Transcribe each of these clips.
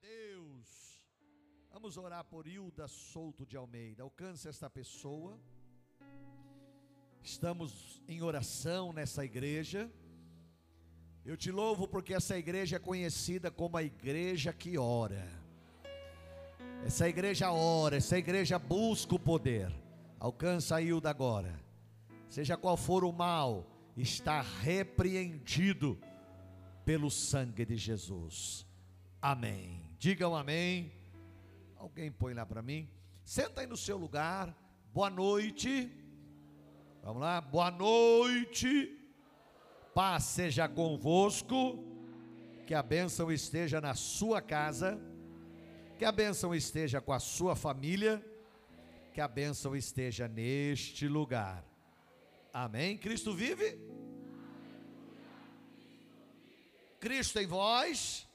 Deus. Vamos orar por Hilda Souto de Almeida. Alcance esta pessoa. Estamos em oração nessa igreja. Eu te louvo porque essa igreja é conhecida como a igreja que ora. Essa igreja ora, essa igreja busca o poder. Alcança a Hilda agora. Seja qual for o mal, está repreendido pelo sangue de Jesus. Amém. Digam amém. Alguém põe lá para mim. Senta aí no seu lugar. Boa noite. Vamos lá. Boa noite. Paz seja convosco. Que a bênção esteja na sua casa. Que a bênção esteja com a sua família. Que a bênção esteja neste lugar. Amém. Cristo vive? Cristo em vós.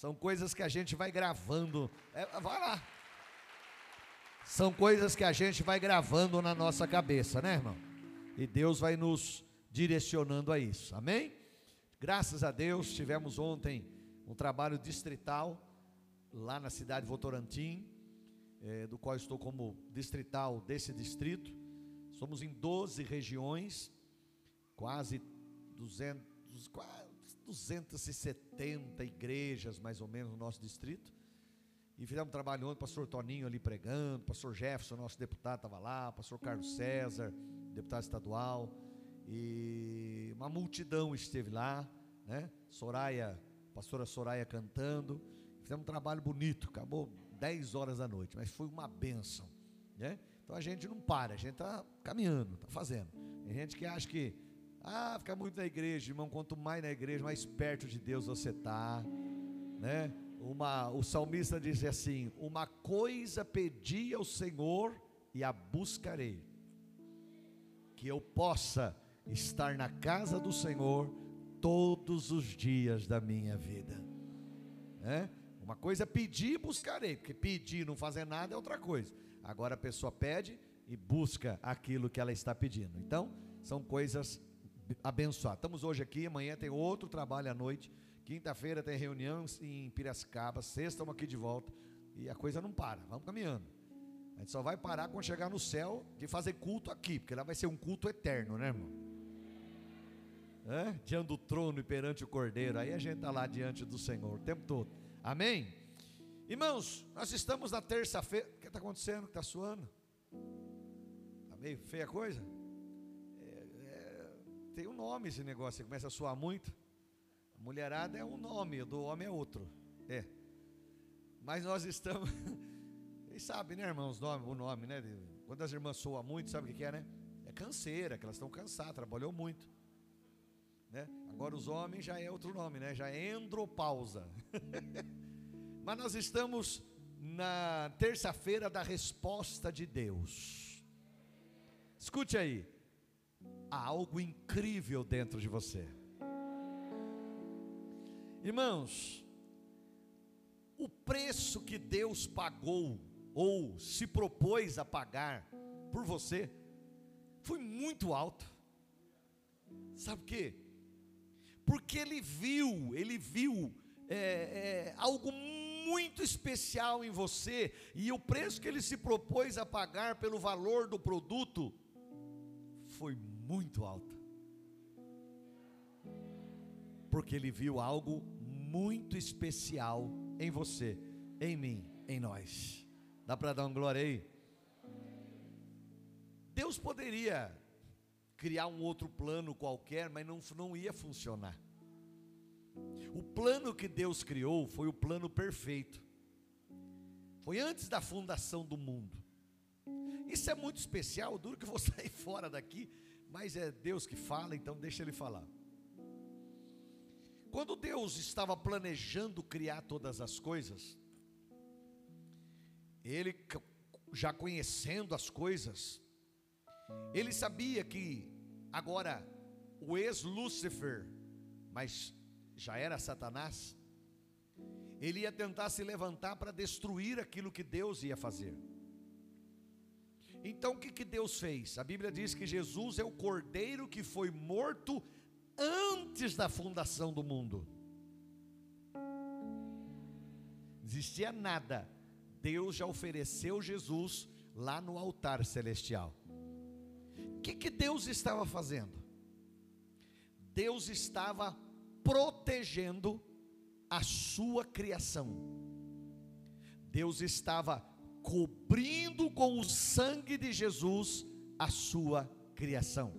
São coisas que a gente vai gravando. É, vai lá. São coisas que a gente vai gravando na nossa cabeça, né, irmão? E Deus vai nos direcionando a isso. Amém? Graças a Deus, tivemos ontem um trabalho distrital lá na cidade de Votorantim, é, do qual estou como distrital desse distrito. Somos em 12 regiões, quase 200, quase 270 igrejas, mais ou menos, no nosso distrito. E fizemos um trabalho ontem, pastor Toninho ali pregando, pastor Jefferson, nosso deputado, estava lá, pastor Carlos César, deputado estadual, e uma multidão esteve lá, né? Soraya, pastora Soraya cantando. Fizemos um trabalho bonito, acabou 10 horas da noite, mas foi uma benção, né? Então a gente não para, a gente está caminhando, está fazendo. Tem gente que acha que ah, fica muito na igreja, irmão. Quanto mais na igreja, mais perto de Deus você está, né? Uma, o salmista diz assim: Uma coisa pedi ao Senhor e a buscarei, que eu possa estar na casa do Senhor todos os dias da minha vida. Né? Uma coisa é pedir e buscarei, porque pedir e não fazer nada é outra coisa. Agora a pessoa pede e busca aquilo que ela está pedindo. Então, são coisas abençoar. Estamos hoje aqui, amanhã tem outro trabalho à noite. Quinta-feira tem reunião em Piracicaba, sexta estamos aqui de volta. E a coisa não para, vamos caminhando. A gente só vai parar quando chegar no céu de fazer culto aqui, porque lá vai ser um culto eterno, né, irmão? É? Diante do trono e perante o cordeiro. Aí a gente está lá diante do Senhor o tempo todo. Amém? Irmãos, nós estamos na terça-feira. O que está acontecendo? Está suando? Está meio feia a coisa? Tem um nome esse negócio, começa a soar muito. Mulherada é um nome, do homem é outro. É. Mas nós estamos. Vocês sabem, né, irmãos, nome, o nome, né? Quando as irmãs soam muito, sabe o que é, né? É canseira, que elas estão cansadas, trabalhou muito. Né? Agora os homens já é outro nome, né? Já é endropausa. Mas nós estamos na terça-feira da resposta de Deus. Escute aí há algo incrível dentro de você. Irmãos, o preço que Deus pagou ou se propôs a pagar por você foi muito alto. Sabe o quê? Porque ele viu, ele viu é, é, algo muito especial em você e o preço que ele se propôs a pagar pelo valor do produto foi muito alta. Porque ele viu algo muito especial em você, em mim, em nós. Dá para dar um glória aí? Deus poderia criar um outro plano qualquer, mas não, não ia funcionar. O plano que Deus criou foi o plano perfeito. Foi antes da fundação do mundo. Isso é muito especial, duro que vou sair fora daqui, mas é Deus que fala, então deixa ele falar. Quando Deus estava planejando criar todas as coisas, ele já conhecendo as coisas, ele sabia que agora o ex-Lúcifer, mas já era Satanás, ele ia tentar se levantar para destruir aquilo que Deus ia fazer. Então o que, que Deus fez? A Bíblia diz que Jesus é o cordeiro que foi morto antes da fundação do mundo. existia nada, Deus já ofereceu Jesus lá no altar celestial. O que, que Deus estava fazendo? Deus estava protegendo a sua criação. Deus estava cobrindo com o sangue de Jesus a sua criação.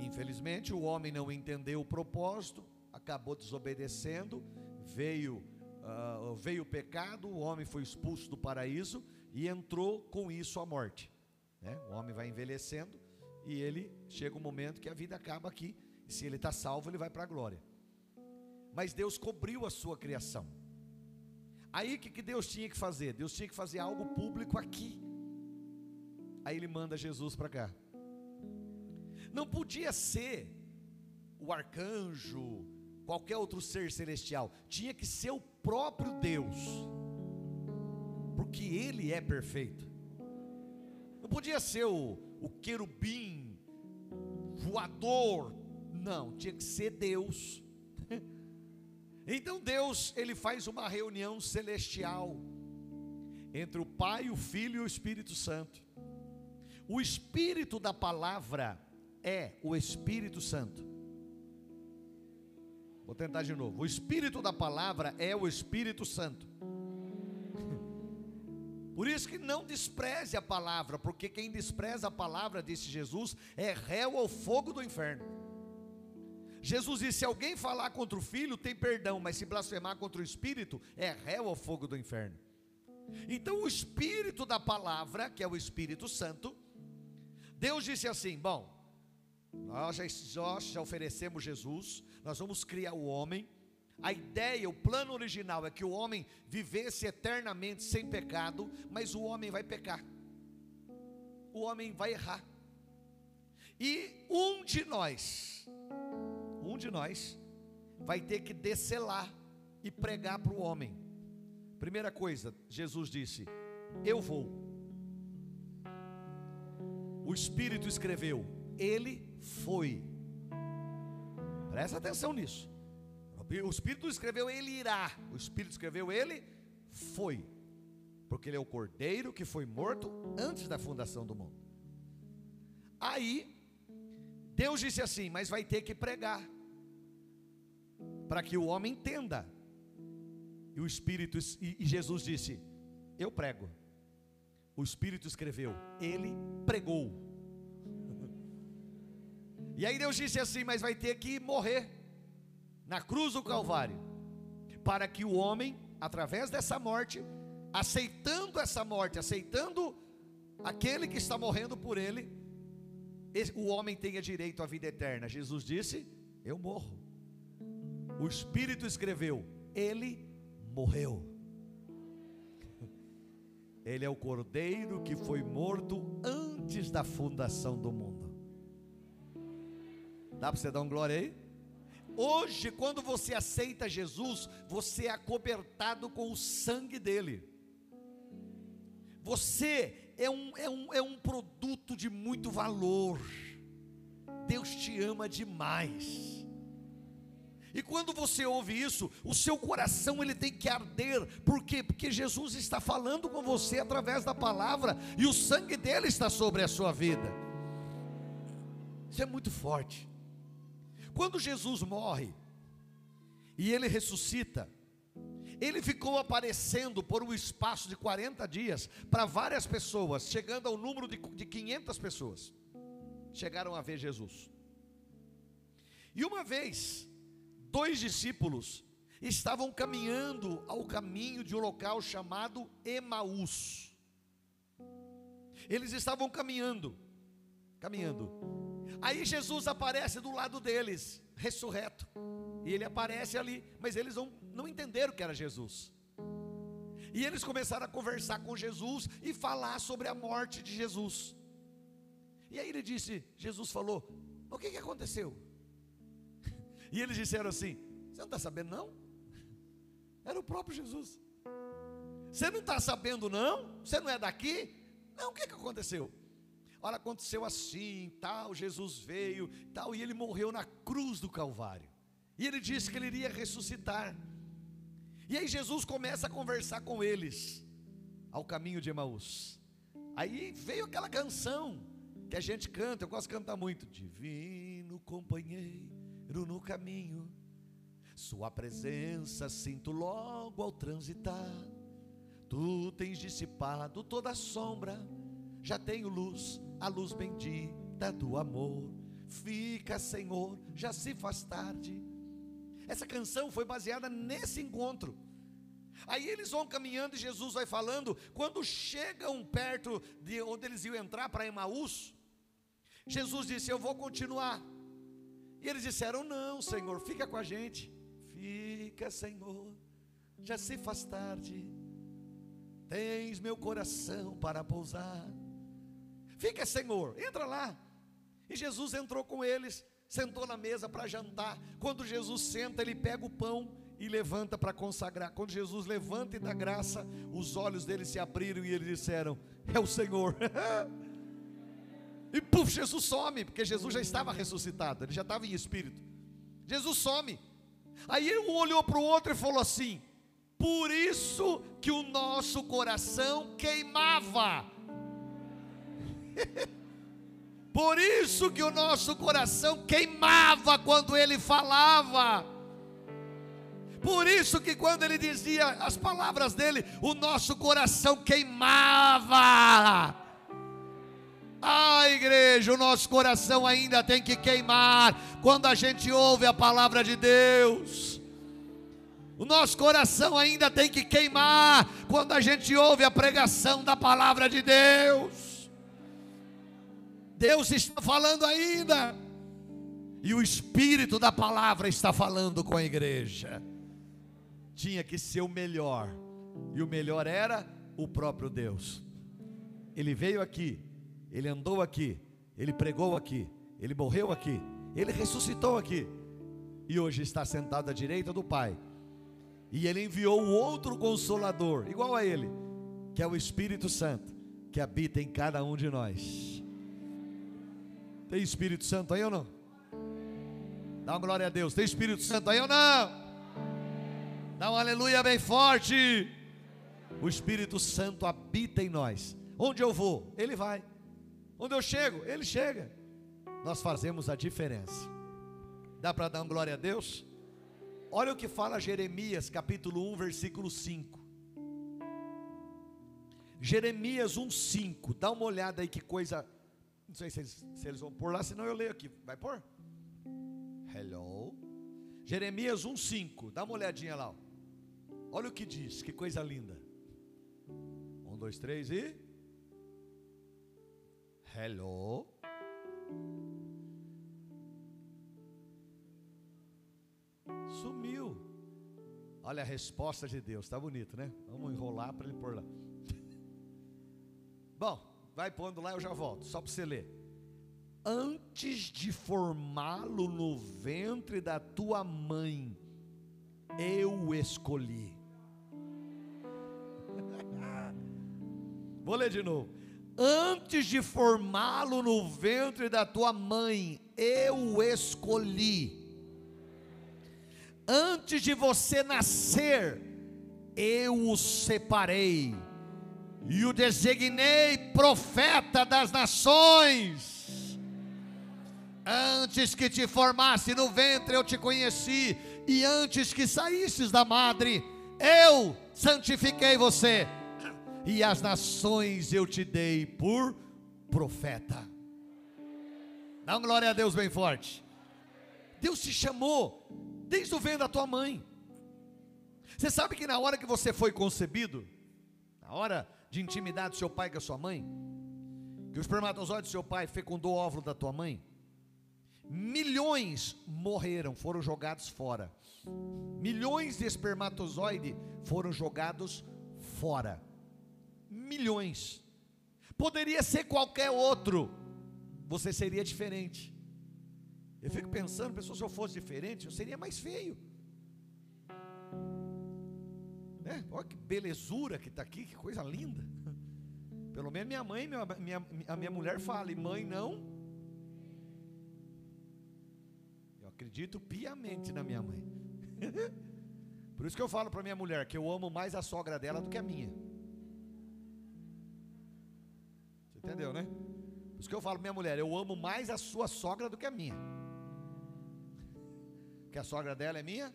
Infelizmente, o homem não entendeu o propósito, acabou desobedecendo, veio uh, veio o pecado, o homem foi expulso do paraíso e entrou com isso a morte. Né? O homem vai envelhecendo e ele chega um momento que a vida acaba aqui. Se ele está salvo, ele vai para a glória. Mas Deus cobriu a sua criação. Aí o que, que Deus tinha que fazer? Deus tinha que fazer algo público aqui. Aí ele manda Jesus para cá. Não podia ser o arcanjo, qualquer outro ser celestial, tinha que ser o próprio Deus, porque Ele é perfeito. Não podia ser o, o querubim voador, não, tinha que ser Deus. Então Deus, ele faz uma reunião celestial entre o Pai, o Filho e o Espírito Santo. O Espírito da palavra é o Espírito Santo. Vou tentar de novo. O Espírito da palavra é o Espírito Santo. Por isso que não despreze a palavra, porque quem despreza a palavra, disse Jesus, é réu ao fogo do inferno. Jesus disse: se alguém falar contra o filho, tem perdão, mas se blasfemar contra o espírito, é réu ao fogo do inferno. Então, o espírito da palavra, que é o Espírito Santo, Deus disse assim: bom, nós já, nós já oferecemos Jesus, nós vamos criar o homem. A ideia, o plano original é que o homem vivesse eternamente sem pecado, mas o homem vai pecar. O homem vai errar. E um de nós, de nós, vai ter que descer lá e pregar para o homem. Primeira coisa, Jesus disse: Eu vou. O Espírito escreveu: Ele foi. Presta atenção nisso. O Espírito escreveu, ele irá. O Espírito escreveu, ele foi. Porque ele é o cordeiro que foi morto antes da fundação do mundo. Aí, Deus disse assim: Mas vai ter que pregar, para que o homem entenda. E o Espírito, e Jesus disse: Eu prego. O Espírito escreveu, ele pregou. E aí Deus disse assim: Mas vai ter que morrer na cruz do Calvário, para que o homem, através dessa morte, aceitando essa morte, aceitando aquele que está morrendo por ele, o homem tenha direito à vida eterna. Jesus disse: Eu morro. O Espírito escreveu: Ele morreu. Ele é o cordeiro que foi morto antes da fundação do mundo. Dá para você dar um glória aí? Hoje, quando você aceita Jesus, você é acobertado com o sangue dele. Você é um, é um, é um produto de muito valor. Deus te ama demais. E quando você ouve isso, o seu coração ele tem que arder. Por quê? Porque Jesus está falando com você através da palavra e o sangue dele está sobre a sua vida. Isso é muito forte. Quando Jesus morre e ele ressuscita, ele ficou aparecendo por um espaço de 40 dias para várias pessoas, chegando ao número de, de 500 pessoas. Chegaram a ver Jesus. E uma vez, dois discípulos estavam caminhando ao caminho de um local chamado Emaús. Eles estavam caminhando, caminhando, Aí Jesus aparece do lado deles, ressurreto. E ele aparece ali, mas eles não, não entenderam que era Jesus. E eles começaram a conversar com Jesus e falar sobre a morte de Jesus. E aí ele disse: Jesus falou: O que, que aconteceu? E eles disseram assim: Você não está sabendo, não? Era o próprio Jesus. Você não está sabendo, não? Você não é daqui? Não, o que, que aconteceu? olha, aconteceu assim, tal, Jesus veio, tal, e ele morreu na cruz do Calvário. E ele disse que ele iria ressuscitar. E aí Jesus começa a conversar com eles ao caminho de Emaús. Aí veio aquela canção que a gente canta, eu gosto de cantar muito. Divino companheiro no caminho, Sua presença sinto logo ao transitar. Tu tens dissipado toda a sombra, já tenho luz, a luz bendita do amor. Fica, Senhor, já se faz tarde. Essa canção foi baseada nesse encontro. Aí eles vão caminhando e Jesus vai falando. Quando chegam perto de onde eles iam entrar para Emaús, Jesus disse: Eu vou continuar. E eles disseram: Não, Senhor, fica com a gente. Fica, Senhor, já se faz tarde. Tens meu coração para pousar. Fica, Senhor, entra lá. E Jesus entrou com eles, sentou na mesa para jantar. Quando Jesus senta, ele pega o pão e levanta para consagrar. Quando Jesus levanta e dá graça, os olhos dele se abriram e eles disseram: É o Senhor. e puf, Jesus some, porque Jesus já estava ressuscitado, ele já estava em espírito. Jesus some. Aí um olhou para o outro e falou assim: Por isso que o nosso coração queimava. Por isso que o nosso coração queimava quando ele falava. Por isso que quando ele dizia as palavras dele, o nosso coração queimava. Ah, igreja, o nosso coração ainda tem que queimar quando a gente ouve a palavra de Deus. O nosso coração ainda tem que queimar quando a gente ouve a pregação da palavra de Deus. Deus está falando ainda, e o Espírito da palavra está falando com a igreja tinha que ser o melhor, e o melhor era o próprio Deus. Ele veio aqui, ele andou aqui, ele pregou aqui, ele morreu aqui, ele ressuscitou aqui, e hoje está sentado à direita do Pai. E ele enviou o outro consolador, igual a ele, que é o Espírito Santo, que habita em cada um de nós. Tem Espírito Santo aí ou não? Dá uma glória a Deus. Tem Espírito Santo aí ou não? Dá um aleluia bem forte. O Espírito Santo habita em nós. Onde eu vou, ele vai. Onde eu chego, ele chega. Nós fazemos a diferença. Dá para dar uma glória a Deus? Olha o que fala Jeremias, capítulo 1, versículo 5. Jeremias 1, 5. Dá uma olhada aí que coisa. Não sei se eles, se eles vão pôr lá, senão eu leio aqui. Vai pôr? Hello. Jeremias 1, 5. Dá uma olhadinha lá. Olha o que diz, que coisa linda. Um, dois, três e. Hello. Sumiu. Olha a resposta de Deus, tá bonito, né? Vamos enrolar para ele pôr lá. Bom, vai pondo lá, eu já volto, só para você ler. Antes de formá-lo no ventre da tua mãe, eu o escolhi. Vou ler de novo. Antes de formá-lo no ventre da tua mãe, eu o escolhi. Antes de você nascer, eu o separei e o designei profeta das nações. Antes que te formasse no ventre, eu te conheci, e antes que saísses da madre, eu santifiquei você e as nações eu te dei por profeta. Dá uma glória a Deus bem forte. Deus te chamou desde o ventre da tua mãe. Você sabe que na hora que você foi concebido, na hora de intimidade do seu pai com a sua mãe, que o espermatozoide do seu pai fecundou o óvulo da tua mãe, milhões morreram, foram jogados fora. Milhões de espermatozoide foram jogados fora milhões. Poderia ser qualquer outro, você seria diferente. Eu fico pensando, pessoal, se eu fosse diferente, eu seria mais feio. Né? Olha que belezura que está aqui, que coisa linda. Pelo menos minha mãe, minha, minha, a minha mulher fala, e mãe não. Ok? acredito piamente na minha mãe. Por isso que eu falo para minha mulher que eu amo mais a sogra dela do que a minha. Entendeu, né? Por isso que eu falo minha mulher, eu amo mais a sua sogra do que a minha. Que a sogra dela é minha?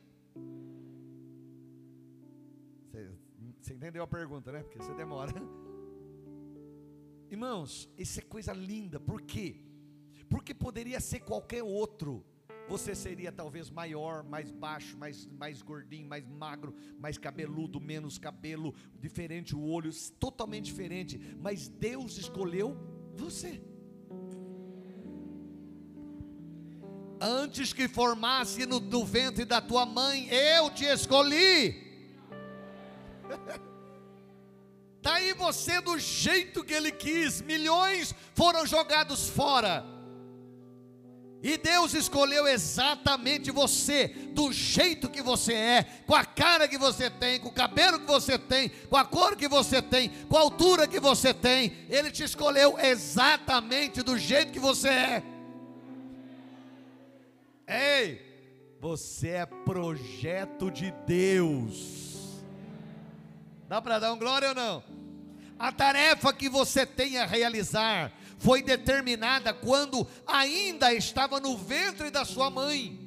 Você, você entendeu a pergunta, né? Porque você demora. Irmãos, isso é coisa linda. Por quê? Porque poderia ser qualquer outro. Você seria talvez maior, mais baixo, mais, mais gordinho, mais magro, mais cabeludo, menos cabelo, diferente o olho, totalmente diferente. Mas Deus escolheu você. Antes que formasse no, no ventre da tua mãe, eu te escolhi. Daí tá você do jeito que ele quis, milhões foram jogados fora. E Deus escolheu exatamente você, do jeito que você é, com a cara que você tem, com o cabelo que você tem, com a cor que você tem, com a altura que você tem. Ele te escolheu exatamente do jeito que você é. Ei, você é projeto de Deus. Dá para dar um glória ou não? A tarefa que você tem a realizar foi determinada quando ainda estava no ventre da sua mãe.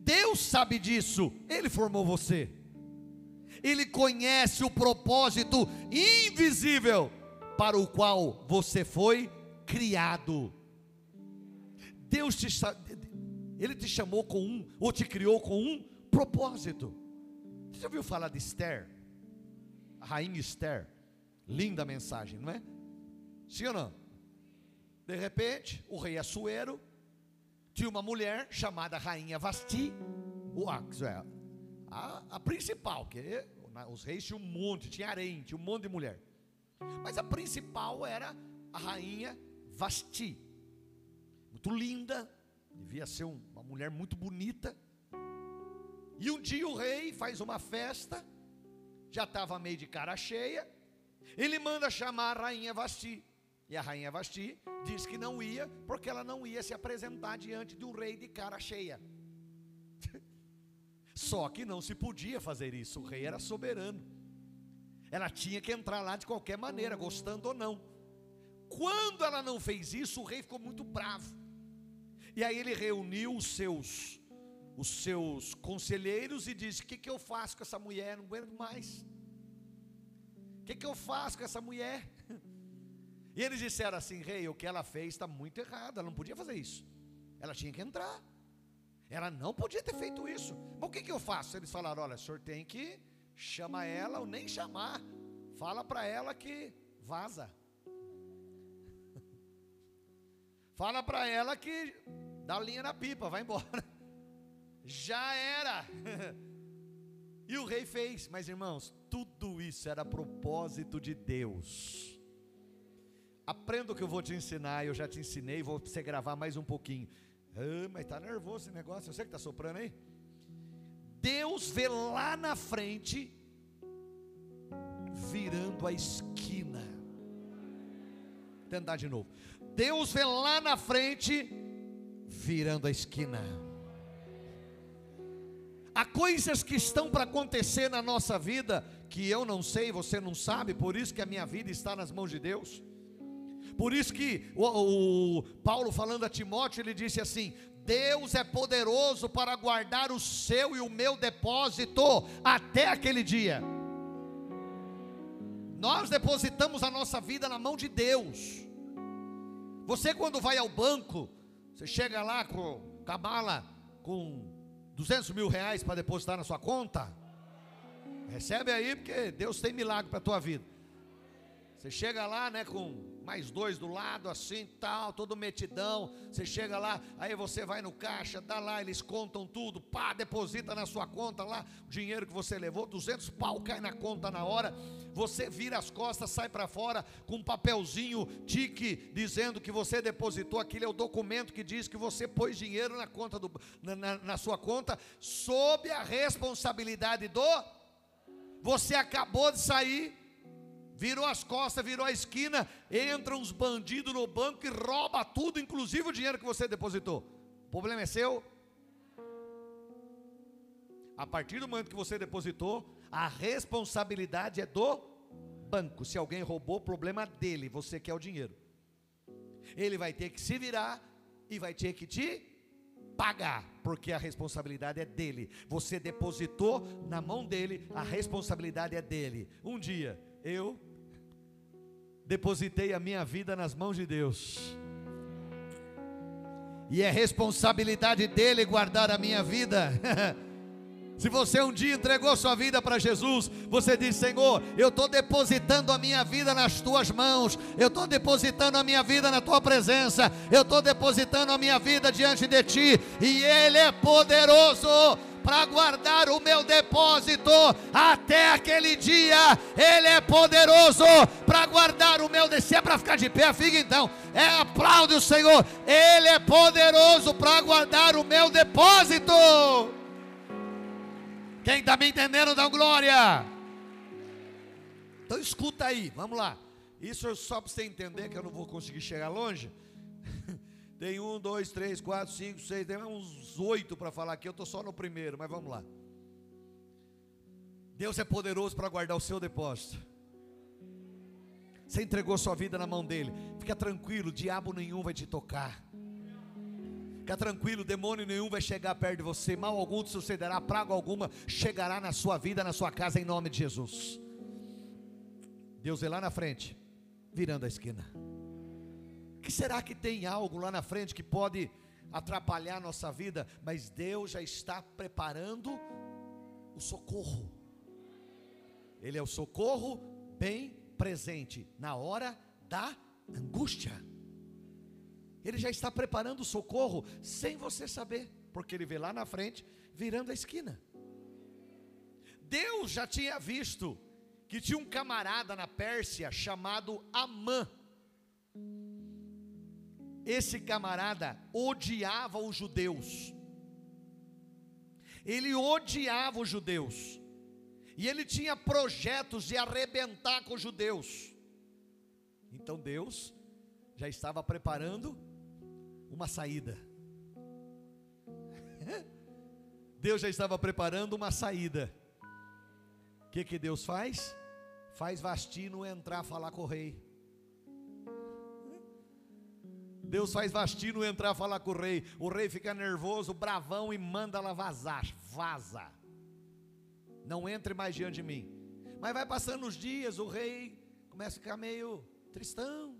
Deus sabe disso, Ele formou você. Ele conhece o propósito invisível para o qual você foi criado. Deus te, Ele te chamou com um, ou te criou com um propósito. Você já ouviu falar de Esther? A rainha Esther. Linda mensagem, não é? Sim ou não? De repente, o rei Assuero tinha uma mulher chamada Rainha Vasti, o a, a principal, que os reis tinham um monte, tinha harém, tinha um monte de mulher. Mas a principal era a rainha Vasti. Muito linda, devia ser uma mulher muito bonita. E um dia o rei faz uma festa, já estava meio de cara cheia, ele manda chamar a rainha Vasti. E a rainha Vasti diz que não ia, porque ela não ia se apresentar diante de um rei de cara cheia. Só que não se podia fazer isso, o rei era soberano. Ela tinha que entrar lá de qualquer maneira, gostando ou não. Quando ela não fez isso, o rei ficou muito bravo. E aí ele reuniu os seus os seus conselheiros e disse: "O que, que eu faço com essa mulher? Não aguento mais que, que eu faço com essa mulher? E eles disseram assim: Rei, o que ela fez está muito errado, ela não podia fazer isso. Ela tinha que entrar. Ela não podia ter feito isso. Mas o que, que eu faço? Eles falaram: Olha, o senhor tem que chamar ela ou nem chamar. Fala para ela que vaza. Fala para ela que dá linha na pipa, vai embora. Já era. E o rei fez, mas irmãos, tudo isso era propósito de Deus. Aprenda o que eu vou te ensinar, eu já te ensinei, vou você gravar mais um pouquinho. Ah, mas está nervoso esse negócio, eu sei que está soprando aí. Deus vê lá na frente, virando a esquina. Tentar de novo. Deus vê lá na frente, virando a esquina. Há coisas que estão para acontecer na nossa vida que eu não sei, você não sabe, por isso que a minha vida está nas mãos de Deus. Por isso que o, o Paulo falando a Timóteo, ele disse assim: Deus é poderoso para guardar o seu e o meu depósito até aquele dia. Nós depositamos a nossa vida na mão de Deus. Você quando vai ao banco, você chega lá com a mala com 200 mil reais para depositar na sua conta? Recebe aí, porque Deus tem milagre para a tua vida. Você chega lá, né, com mais dois do lado, assim, tal, todo metidão. Você chega lá, aí você vai no caixa, dá lá, eles contam tudo, pá, deposita na sua conta lá o dinheiro que você levou, 200 pau cai na conta na hora. Você vira as costas, sai para fora com um papelzinho, tique, dizendo que você depositou. Aquele é o documento que diz que você pôs dinheiro na conta do, na, na, na sua conta, sob a responsabilidade do. Você acabou de sair virou as costas, virou a esquina, entram uns bandidos no banco e rouba tudo, inclusive o dinheiro que você depositou. O problema é seu? A partir do momento que você depositou, a responsabilidade é do banco. Se alguém roubou, problema dele, você quer o dinheiro. Ele vai ter que se virar e vai ter que te pagar, porque a responsabilidade é dele. Você depositou na mão dele, a responsabilidade é dele. Um dia, eu depositei a minha vida nas mãos de Deus. E é responsabilidade dele guardar a minha vida. Se você um dia entregou sua vida para Jesus, você diz: Senhor, eu estou depositando a minha vida nas tuas mãos, eu estou depositando a minha vida na tua presença, eu estou depositando a minha vida diante de ti, e Ele é poderoso para guardar o meu depósito até aquele dia. Ele é poderoso para guardar o meu Se é para ficar de pé, fica então. É aplaude o Senhor. Ele é poderoso para guardar o meu depósito. Quem está me entendendo, dá glória. Então escuta aí, vamos lá. Isso é só para você entender que eu não vou conseguir chegar longe. Tem um, dois, três, quatro, cinco, seis, tem uns oito para falar aqui. Eu estou só no primeiro, mas vamos lá. Deus é poderoso para guardar o seu depósito. Você entregou sua vida na mão dele. Fica tranquilo, diabo nenhum vai te tocar. Fica tranquilo, demônio nenhum vai chegar perto de você, mal algum te sucederá, praga alguma chegará na sua vida, na sua casa, em nome de Jesus. Deus é lá na frente, virando a esquina. Que será que tem algo lá na frente que pode atrapalhar a nossa vida? Mas Deus já está preparando o socorro. Ele é o socorro bem presente na hora da angústia. Ele já está preparando o socorro sem você saber, porque ele vê lá na frente, virando a esquina. Deus já tinha visto que tinha um camarada na Pérsia chamado Amã. Esse camarada odiava os judeus. Ele odiava os judeus. E ele tinha projetos de arrebentar com os judeus. Então Deus já estava preparando uma saída. Deus já estava preparando uma saída. O que, que Deus faz? Faz Vastino entrar falar com o rei. Deus faz Vastino entrar falar com o rei. O rei fica nervoso, bravão e manda ela vazar. Vaza. Não entre mais diante de mim. Mas vai passando os dias, o rei começa a ficar meio tristão.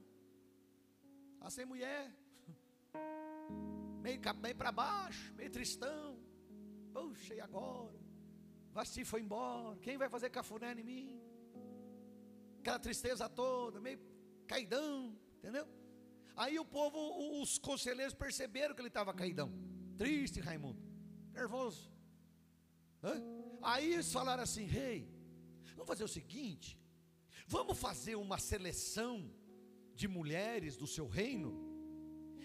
Tá sem mulher meio, meio para baixo, meio tristão. Puxa, e agora? Vasti foi embora. Quem vai fazer cafuné em mim? Aquela tristeza toda, meio caidão, entendeu? Aí o povo, os conselheiros perceberam que ele estava caidão. Triste, Raimundo. Nervoso. Hã? Aí eles falaram assim: Rei, hey, vamos fazer o seguinte: vamos fazer uma seleção de mulheres do seu reino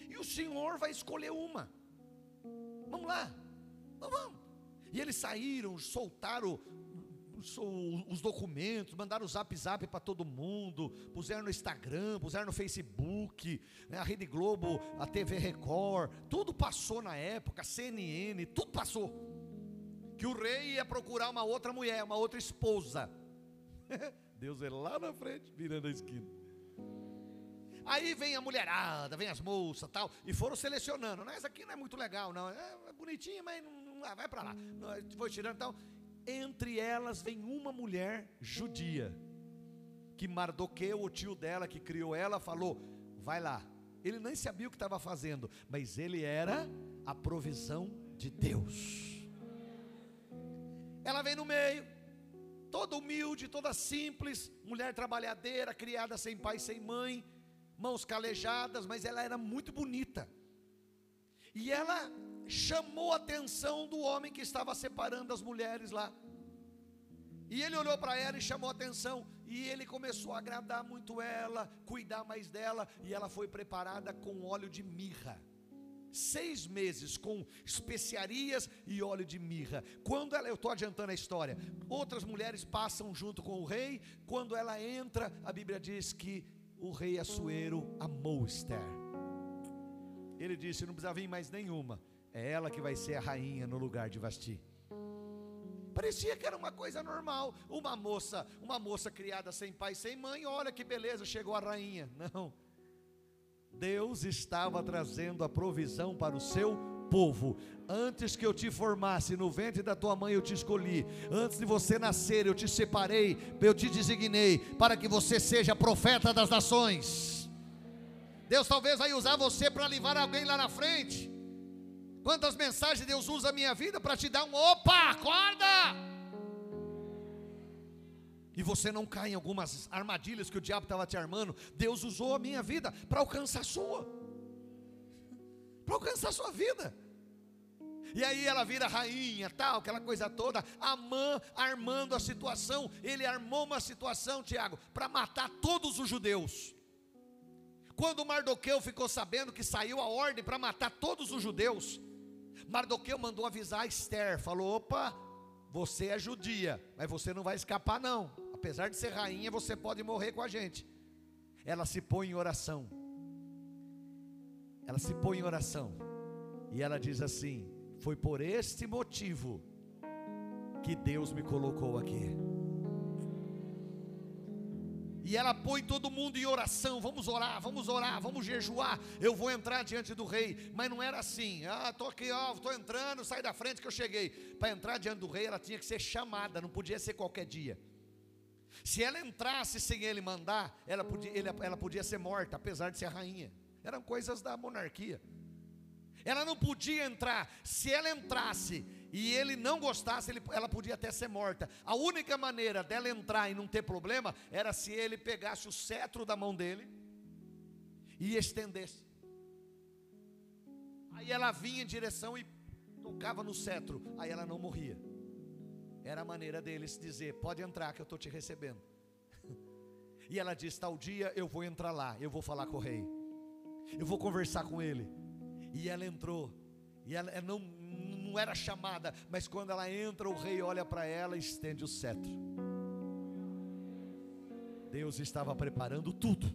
e o Senhor vai escolher uma. Vamos lá, vamos. E eles saíram, soltaram os documentos, mandaram o zap zap para todo mundo, puseram no Instagram, puseram no Facebook, né, a Rede Globo, a TV Record, tudo passou na época, CNN, tudo passou. Que o rei ia procurar uma outra mulher, uma outra esposa. Deus é lá na frente, virando a esquina. Aí vem a mulherada, vem as moças tal, e foram selecionando. Não, essa aqui não é muito legal, não. É, é bonitinha, mas não, não vai para lá. Foi tirando tal. Entre elas vem uma mulher judia, que Mardoqueu, o tio dela, que criou ela, falou: vai lá. Ele nem sabia o que estava fazendo, mas ele era a provisão de Deus. Ela vem no meio, toda humilde, toda simples, mulher trabalhadeira, criada sem pai, sem mãe mãos calejadas, mas ela era muito bonita. E ela chamou a atenção do homem que estava separando as mulheres lá. E ele olhou para ela e chamou a atenção. E ele começou a agradar muito ela, cuidar mais dela. E ela foi preparada com óleo de mirra. Seis meses com especiarias e óleo de mirra. Quando ela, eu estou adiantando a história, outras mulheres passam junto com o rei. Quando ela entra, a Bíblia diz que o rei Assuero amou Esther. Ele disse: não precisa vir mais nenhuma, é ela que vai ser a rainha no lugar de Vasti. Parecia que era uma coisa normal. Uma moça, uma moça criada sem pai, sem mãe, olha que beleza, chegou a rainha. Não. Deus estava trazendo a provisão para o seu povo. Antes que eu te formasse no ventre da tua mãe, eu te escolhi. Antes de você nascer, eu te separei, eu te designei para que você seja profeta das nações. Deus talvez vai usar você para levar alguém lá na frente. Quantas mensagens Deus usa a minha vida para te dar um opa, acorda! E você não cai em algumas armadilhas que o diabo estava te armando. Deus usou a minha vida para alcançar a sua. Para alcançar a sua vida. E aí ela vira rainha, tal, aquela coisa toda. Amã armando a situação. Ele armou uma situação, Tiago, para matar todos os judeus. Quando Mardoqueu ficou sabendo que saiu a ordem para matar todos os judeus, Mardoqueu mandou avisar Esther, falou: opa, você é judia, mas você não vai escapar, não. Apesar de ser rainha, você pode morrer com a gente. Ela se põe em oração. Ela se põe em oração. E ela diz assim: Foi por este motivo que Deus me colocou aqui. E ela põe todo mundo em oração. Vamos orar, vamos orar, vamos jejuar. Eu vou entrar diante do rei. Mas não era assim. Ah, estou aqui, ó, estou entrando, sai da frente que eu cheguei. Para entrar diante do rei, ela tinha que ser chamada, não podia ser qualquer dia. Se ela entrasse sem ele mandar, ela podia, ela podia ser morta, apesar de ser rainha. Eram coisas da monarquia. Ela não podia entrar. Se ela entrasse e ele não gostasse, ele, ela podia até ser morta. A única maneira dela entrar e não ter problema era se ele pegasse o cetro da mão dele e estendesse. Aí ela vinha em direção e tocava no cetro, aí ela não morria. Era a maneira deles dizer: Pode entrar que eu estou te recebendo. E ela disse: Tal dia eu vou entrar lá, eu vou falar com o rei, eu vou conversar com ele. E ela entrou, e ela não, não era chamada, mas quando ela entra, o rei olha para ela e estende o cetro. Deus estava preparando tudo.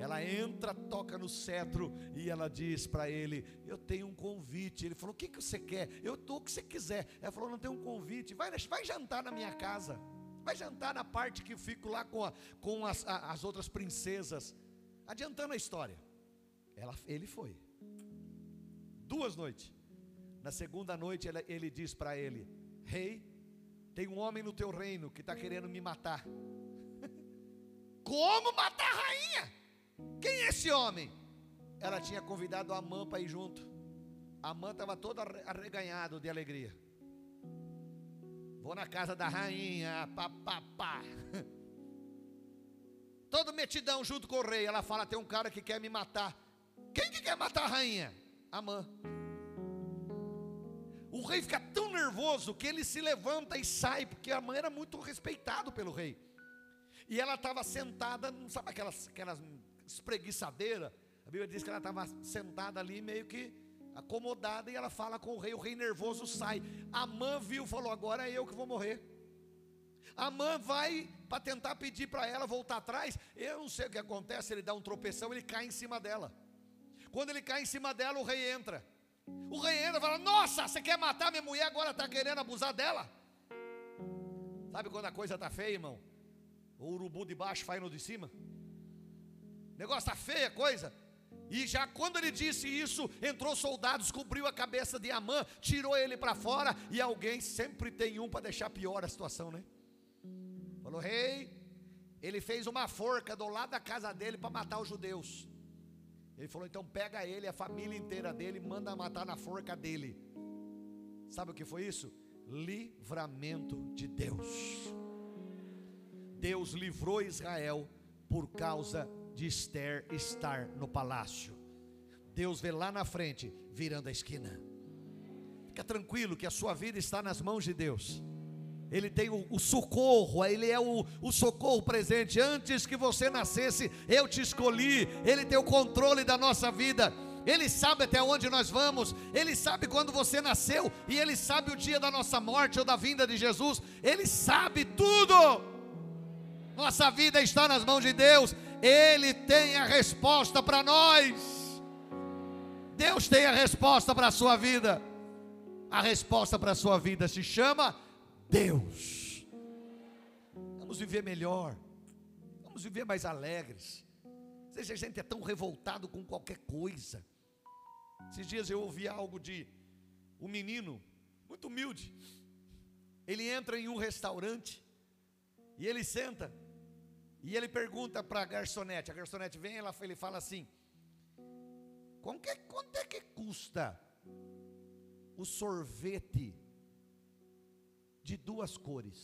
Ela entra, toca no cetro e ela diz para ele: Eu tenho um convite. Ele falou: O que, que você quer? Eu dou o que você quiser. Ela falou: Não tenho um convite. Vai, vai jantar na minha casa. Vai jantar na parte que eu fico lá com, a, com as, a, as outras princesas. Adiantando a história. Ela, ele foi. Duas noites. Na segunda noite ele, ele diz para ele: Rei, tem um homem no teu reino que está querendo me matar. Como matar a rainha? Quem é esse homem? Ela tinha convidado a Amã para ir junto. A Amã estava todo arreganhado de alegria. Vou na casa da rainha, pá, pá, pá. Todo metidão junto com o rei. Ela fala: tem um cara que quer me matar. Quem que quer matar a rainha? Amã. O rei fica tão nervoso que ele se levanta e sai, porque a mãe era muito respeitado pelo rei. E ela estava sentada, não sabe aquelas, aquelas espreguiçadeira? A Bíblia diz que ela estava sentada ali, meio que acomodada, e ela fala com o rei. O rei nervoso sai. A mãe viu, falou: Agora é eu que vou morrer. A mãe vai para tentar pedir para ela voltar atrás. Eu não sei o que acontece. Ele dá um tropeção, ele cai em cima dela. Quando ele cai em cima dela, o rei entra. O rei entra e fala: Nossa, você quer matar minha mulher, agora está querendo abusar dela? Sabe quando a coisa está feia, irmão? O urubu de baixo faz no de cima. O negócio está feia a coisa. E já quando ele disse isso, entrou soldados, cobriu a cabeça de Amã, tirou ele para fora. E alguém sempre tem um para deixar pior a situação, né? Falou: Rei, ele fez uma forca do lado da casa dele para matar os judeus. Ele falou: então pega ele, a família inteira dele, manda matar na forca dele. Sabe o que foi isso? Livramento de Deus. Deus livrou Israel por causa de Esther estar no palácio. Deus vê lá na frente, virando a esquina. Fica tranquilo que a sua vida está nas mãos de Deus. Ele tem o, o socorro, Ele é o, o socorro presente. Antes que você nascesse, eu te escolhi. Ele tem o controle da nossa vida. Ele sabe até onde nós vamos, Ele sabe quando você nasceu, e Ele sabe o dia da nossa morte ou da vinda de Jesus, Ele sabe tudo. Nossa vida está nas mãos de Deus, Ele tem a resposta para nós. Deus tem a resposta para a sua vida. A resposta para a sua vida se chama Deus. Vamos viver melhor. Vamos viver mais alegres. Vezes a gente é tão revoltado com qualquer coisa. Esses dias eu ouvi algo de um menino muito humilde. Ele entra em um restaurante e ele senta e ele pergunta para a garçonete. A garçonete vem, ela, ele fala assim: quanto é, quanto é que custa o sorvete duas cores?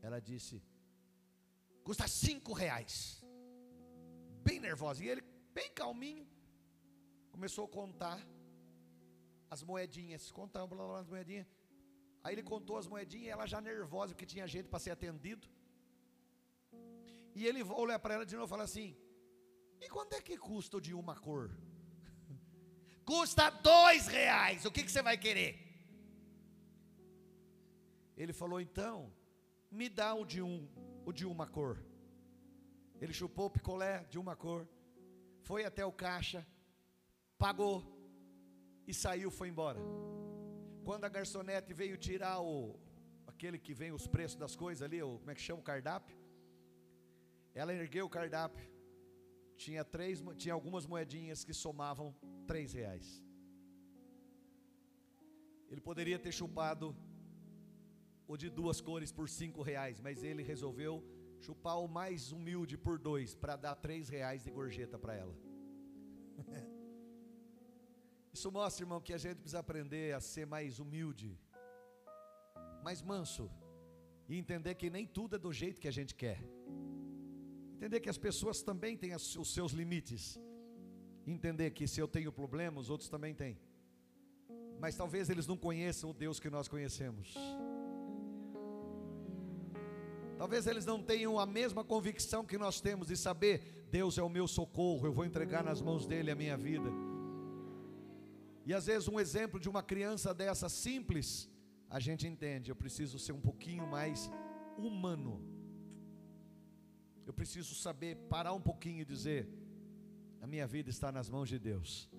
Ela disse: custa cinco reais. Bem nervosa. E ele, bem calminho, começou a contar as moedinhas. Contar blá, as moedinhas. Aí ele contou as moedinhas, ela já nervosa, porque tinha gente para ser atendido. E ele olha para ela de novo e fala assim: E quanto é que custa o de uma cor? custa dois reais. O que, que você vai querer? Ele falou: Então, me dá o de um, o de uma cor. Ele chupou o picolé de uma cor, foi até o caixa, pagou e saiu, foi embora. Quando a garçonete veio tirar o aquele que vem os preços das coisas ali, o, como é que chama o cardápio? Ela ergueu o cardápio. Tinha três, tinha algumas moedinhas que somavam três reais. Ele poderia ter chupado o de duas cores por cinco reais, mas ele resolveu chupar o mais humilde por dois para dar três reais de gorjeta para ela. Isso mostra, irmão, que a gente precisa aprender a ser mais humilde, mais manso, e entender que nem tudo é do jeito que a gente quer. Entender que as pessoas também têm os seus limites. Entender que se eu tenho problemas, outros também têm. Mas talvez eles não conheçam o Deus que nós conhecemos. Talvez eles não tenham a mesma convicção que nós temos de saber: Deus é o meu socorro, eu vou entregar nas mãos dele a minha vida. E às vezes um exemplo de uma criança dessa simples, a gente entende, eu preciso ser um pouquinho mais humano. Eu preciso saber parar um pouquinho e dizer: a minha vida está nas mãos de Deus.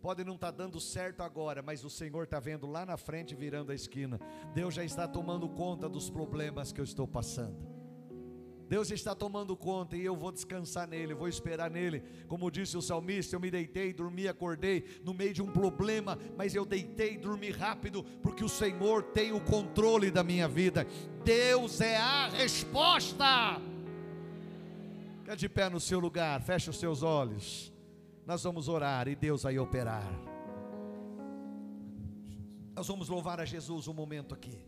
Pode não estar tá dando certo agora, mas o Senhor está vendo lá na frente, virando a esquina. Deus já está tomando conta dos problemas que eu estou passando. Deus está tomando conta e eu vou descansar nele, vou esperar nele. Como disse o salmista, eu me deitei, dormi, acordei no meio de um problema, mas eu deitei e dormi rápido, porque o Senhor tem o controle da minha vida. Deus é a resposta. Fica de pé no seu lugar, feche os seus olhos. Nós vamos orar e Deus vai operar. Nós vamos louvar a Jesus um momento aqui.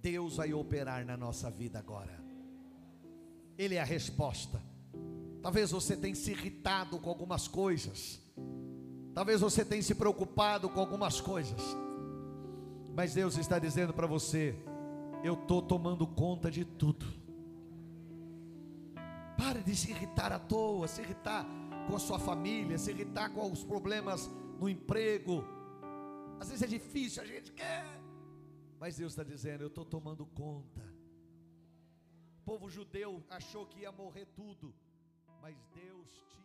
Deus vai operar na nossa vida agora. Ele é a resposta. Talvez você tenha se irritado com algumas coisas. Talvez você tenha se preocupado com algumas coisas. Mas Deus está dizendo para você: eu estou tomando conta de tudo. Pare de se irritar à toa, se irritar com a sua família, se irritar com os problemas no emprego. Às vezes é difícil, a gente quer. Mas Deus está dizendo: eu estou tomando conta povo judeu achou que ia morrer tudo, mas Deus tinha